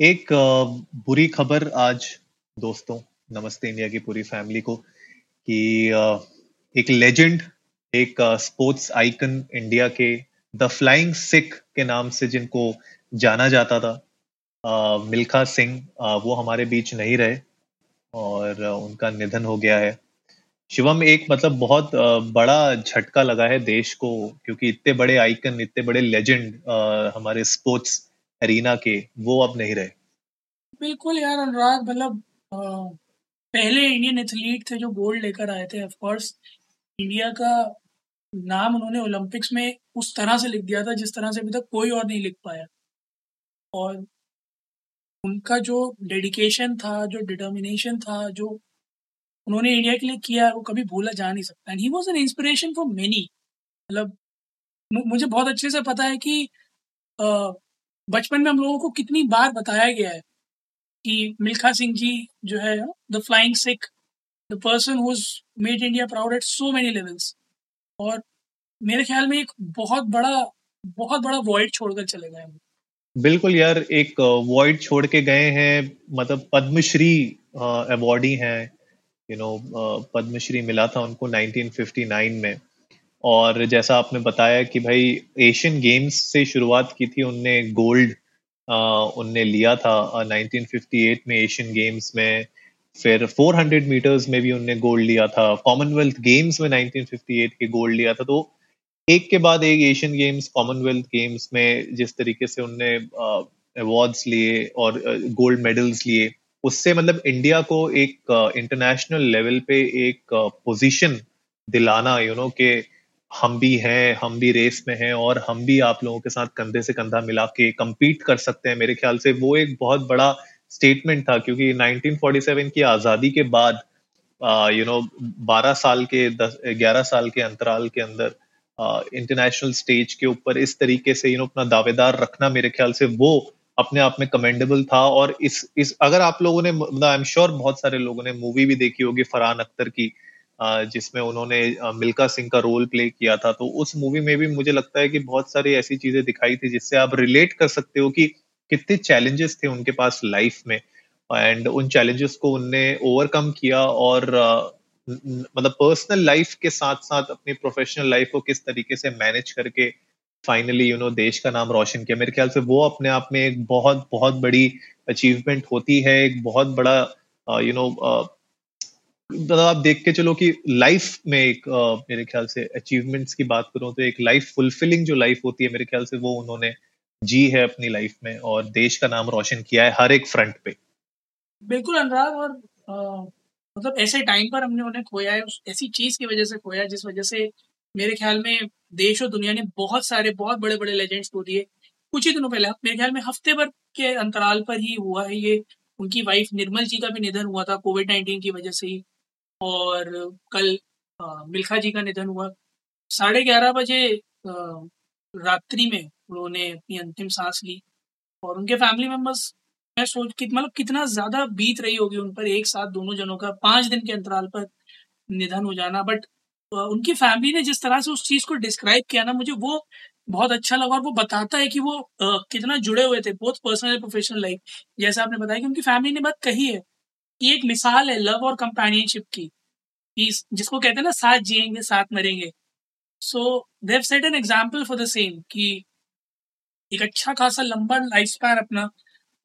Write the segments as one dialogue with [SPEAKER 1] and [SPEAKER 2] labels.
[SPEAKER 1] एक बुरी खबर आज दोस्तों, नमस्ते इंडिया की पूरी फैमिली को, कि एक लेजेंड एक स्पोर्ट्स आइकन इंडिया के द फ्लाइंग सिख के नाम से जिनको जाना जाता था मिल्खा सिंह वो हमारे बीच नहीं रहे और उनका निधन हो गया है। शिवम एक मतलब बहुत बड़ा झटका लगा है देश को, क्योंकि इतने बड़े आइकन इतने बड़े लेजेंड हमारे स्पोर्ट्स एरिना के, वो अब नहीं रहे।
[SPEAKER 2] बिल्कुल यार, अनुराग मतलब पहले इंडियन एथलीट थे जो गोल्ड लेकर आए थे ऑफ़ कोर्स इंडिया का नाम उन्होंने ओलंपिक्स में उस तरह से लिख दिया था, जिस तरह से अभी तक कोई और नहीं लिख पाया। और उनका जो डेडिकेशन था, जो डिटर्मिनेशन था, जो उन्होंने इंडिया के लिए किया, वो कभी भूला जा नहीं सकता। And he was an inspiration for many मतलब मुझे बहुत अच्छे से पता है कि बचपन में हम लोगों को कितनी बार बताया गया है कि मिल्खा सिंह जी जो है the flying Sikh the person who made India proud at so many levels और मेरे ख्याल में एक बहुत बड़ा बहुत बड़ा वॉइड छोड़कर चले गए हैं।
[SPEAKER 1] बिल्कुल यार, एक वॉइड छोड़ के गए हैं मतलब पद्मश्री अवार्डी हैं। यू नो पद्मश्री मिला था उनको 1959 में। और जैसा आपने बताया कि भाई एशियन गेम्स से शुरुआत की थी उनने गोल्ड उनने लिया था। अ, 1958 में एशियन गेम्स में फिर 400 मीटर्स में भी उनने गोल्ड लिया था। कॉमनवेल्थ गेम्स में 1958 के गोल्ड लिया था। तो एक के बाद एक एशियन गेम्स कॉमनवेल्थ गेम्स में जिस तरीके से उनने अवार्ड्स लिए और गोल्ड मेडल्स लिए उससे मतलब इंडिया को एक इंटरनेशनल लेवल पे एक पोजीशन दिलाना यू नो कि हम भी हैं, हम भी रेस में हैं और हम भी आप लोगों के साथ कंधे से कंधा मिला के कम्पीट कर सकते हैं मेरे ख्याल से। वो एक बहुत बड़ा स्टेटमेंट था क्योंकि 1947 की आज़ादी के बाद यू नो 12 साल के 10 11 साल के अंतराल के अंदर इंटरनेशनल स्टेज के ऊपर इस तरीके से यू नो अपना दावेदार रखना मेरे ख्याल से वो अपने आप में कमेंडेबल था और इस इस, अगर आप लोगों ने आई एम श्योर बहुत सारे लोगों ने मूवी भी देखी होगी फरहान अख्तर की जिसमें उन्होंने मिल्खा सिंह का रोल प्ले किया था तो उस मूवी में भी मुझे लगता है कि बहुत सारी ऐसी चीज़ें दिखाई थी जिससे आप रिलेट कर सकते हो कि कितने चैलेंजेस थे उनके पास लाइफ में। एंड उन चैलेंजेस को उनने ओवरकम किया और मतलब पर्सनल लाइफ के साथ साथ अपनी प्रोफेशनल लाइफ को किस तरीके से मैनेज करके फाइनली यू नो देश का नाम रोशन किया। मेरे ख्याल से वो अपने आप में एक बहुत बहुत बड़ी अचीवमेंट होती है, एक बहुत बड़ा यू नो मतलब आप देख के चलो कि लाइफ में एक अ, मेरे ख्याल से अचीवमेंट्स की बात करूँ तो एक लाइफ फुलफिलिंग जो लाइफ होती है मेरे ख्याल से वो उन्होंने जी है अपनी लाइफ में और देश का नाम रोशन किया है हर एक फ्रंट पे।
[SPEAKER 2] बिल्कुल अनुराग और अ, मतलब ऐसे टाइम पर हमने उन्हें खोया है ऐसी चीज़ की वजह से खोया है जिस वजह से मेरे ख्याल में देश और दुनिया ने बहुत सारे बहुत बड़े बड़े लेजेंड्स को दिए। कुछ ही दिनों पहले मेरे ख्याल में हफ़्ते भर के अंतराल पर ही हुआ है ये। उनकी वाइफ निर्मल जी का भी निधन हुआ था कोविड नाइन्टीन की वजह से ही। और कल मिल्खा जी का निधन हुआ। साढ़े ग्यारह बजे रात्रि में उन्होंने अपनी अंतिम सांस ली और उनके फैमिली मेंबर्स मैं सोच कि मतलब कितना ज़्यादा बीत रही होगी उन पर एक साथ दोनों जनों का पाँच दिन के अंतराल पर निधन हो जाना। बट उनकी फैमिली ने जिस तरह से उस चीज़ को डिस्क्राइब किया ना मुझे वो बहुत अच्छा लगा और वो बताता है कि वो अ, कितना जुड़े हुए थे बहुत पर्सनल एंड प्रोफेशनल लाइफ जैसा आपने बताया कि उनकी फैमिली ने बात कही है कि एक मिसाल है लव और कंपेनियनशिप की जिसको कहते हैं ना, साथ जिएँगे, साथ मरेंगे। So they set an example for the same कि एक अच्छा खासा लंबा लाइफ स्पैन अपना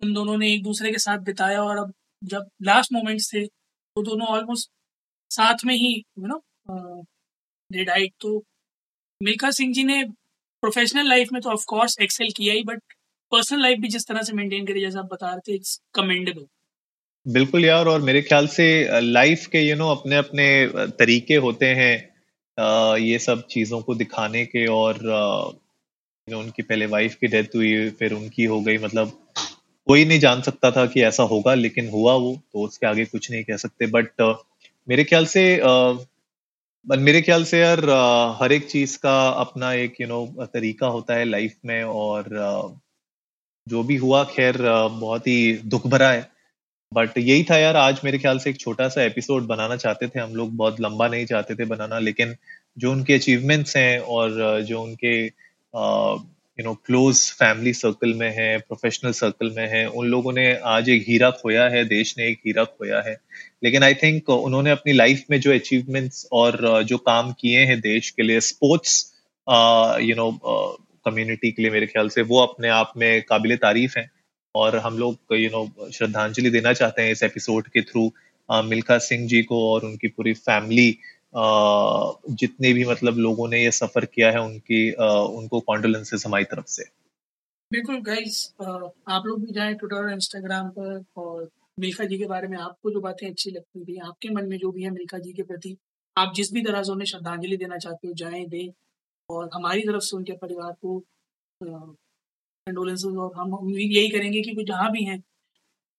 [SPEAKER 2] उन दोनों ने एक दूसरे के साथ बिताया और अब जब लास्ट मोमेंट्स थे वो दोनों ऑलमोस्ट साथ में ही यू नो दे डाइड तो मिल्खा सिंह जी ने प्रोफेशनल लाइफ में तो ऑफ़ कोर्स एक्सेल किया ही बट पर्सनल लाइफ भी जिस तरह से मेंटेन करी, जैसा आप बता रहे थे इट्स कमेंडेबल
[SPEAKER 1] बिल्कुल यार, और मेरे ख्याल से लाइफ के यू नो अपने अपने तरीके होते हैं ये सब चीज़ों को दिखाने के और उनकी पहले वाइफ की डेथ हुई, फिर उनकी हो गई मतलब कोई नहीं जान सकता था कि ऐसा होगा, लेकिन हुआ वो तो उसके आगे कुछ नहीं कह सकते। बट मेरे ख्याल से मेरे ख्याल से यार हर एक चीज़ का अपना एक यू नो तरीका होता है लाइफ में और जो भी हुआ, खैर बहुत ही दुख भरा है। बट यही था यार, आज मेरे ख्याल से एक छोटा सा एपिसोड बनाना चाहते थे हम लोग, बहुत लंबा नहीं चाहते थे बनाना, लेकिन जो उनके अचीवमेंट्स हैं और जो उनके you know close family circle में है प्रोफेशनल सर्कल में है, उन लोगों ने आज एक हीरा खोया है, देश ने एक हीरा खोया है। लेकिन आई थिंक उन्होंने अपनी लाइफ में जो अचीवमेंट्स और जो काम किए हैं देश के लिए स्पोर्ट्स यू नो कम्युनिटी के लिए मेरे ख्याल से, वो अपने आप में काबिल तारीफ़ है। और हम लोग यू नो श्रद्धांजलि देना चाहते हैं इस एपिसोड के थ्रू मिल्खा सिंह जी को और उनकी पूरी फैमिली जितने भी मतलब लोगों ने ये सफ़र किया है उनकी उनको कॉन्डोलेंसेस हमारी तरफ़ से।
[SPEAKER 2] बिल्कुल गाइस आप लोग भी जाएँ ट्विटर और इंस्टाग्राम पर और मिल्खा जी के बारे में आपको जो बातें अच्छी लगती थी, आपके मन में जो भी है मिल्खा जी के प्रति, आप जिस भी तरह से उन्हें श्रद्धांजलि देना चाहते हो, जाएँ, दें और हमारी तरफ़ से उनके परिवार को कंडोलेंसेज और हम उम्मीद यही करेंगे कि वो जहाँ भी हैं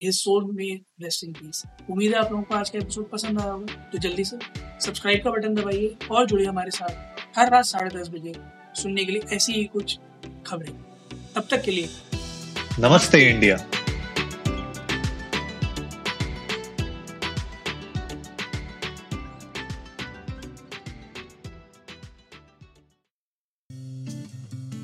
[SPEAKER 2] his soul may rest in peace उम्मीद है आप लोगों को आज का एपिसोड पसंद आया होगा तो जल्दी से सब्सक्राइब का बटन दबाइए और जुड़िए हमारे साथ हर रात साढ़े दस बजे सुनने के लिए ऐसी ही कुछ खबरें। तब तक के लिए
[SPEAKER 1] नमस्ते इंडिया।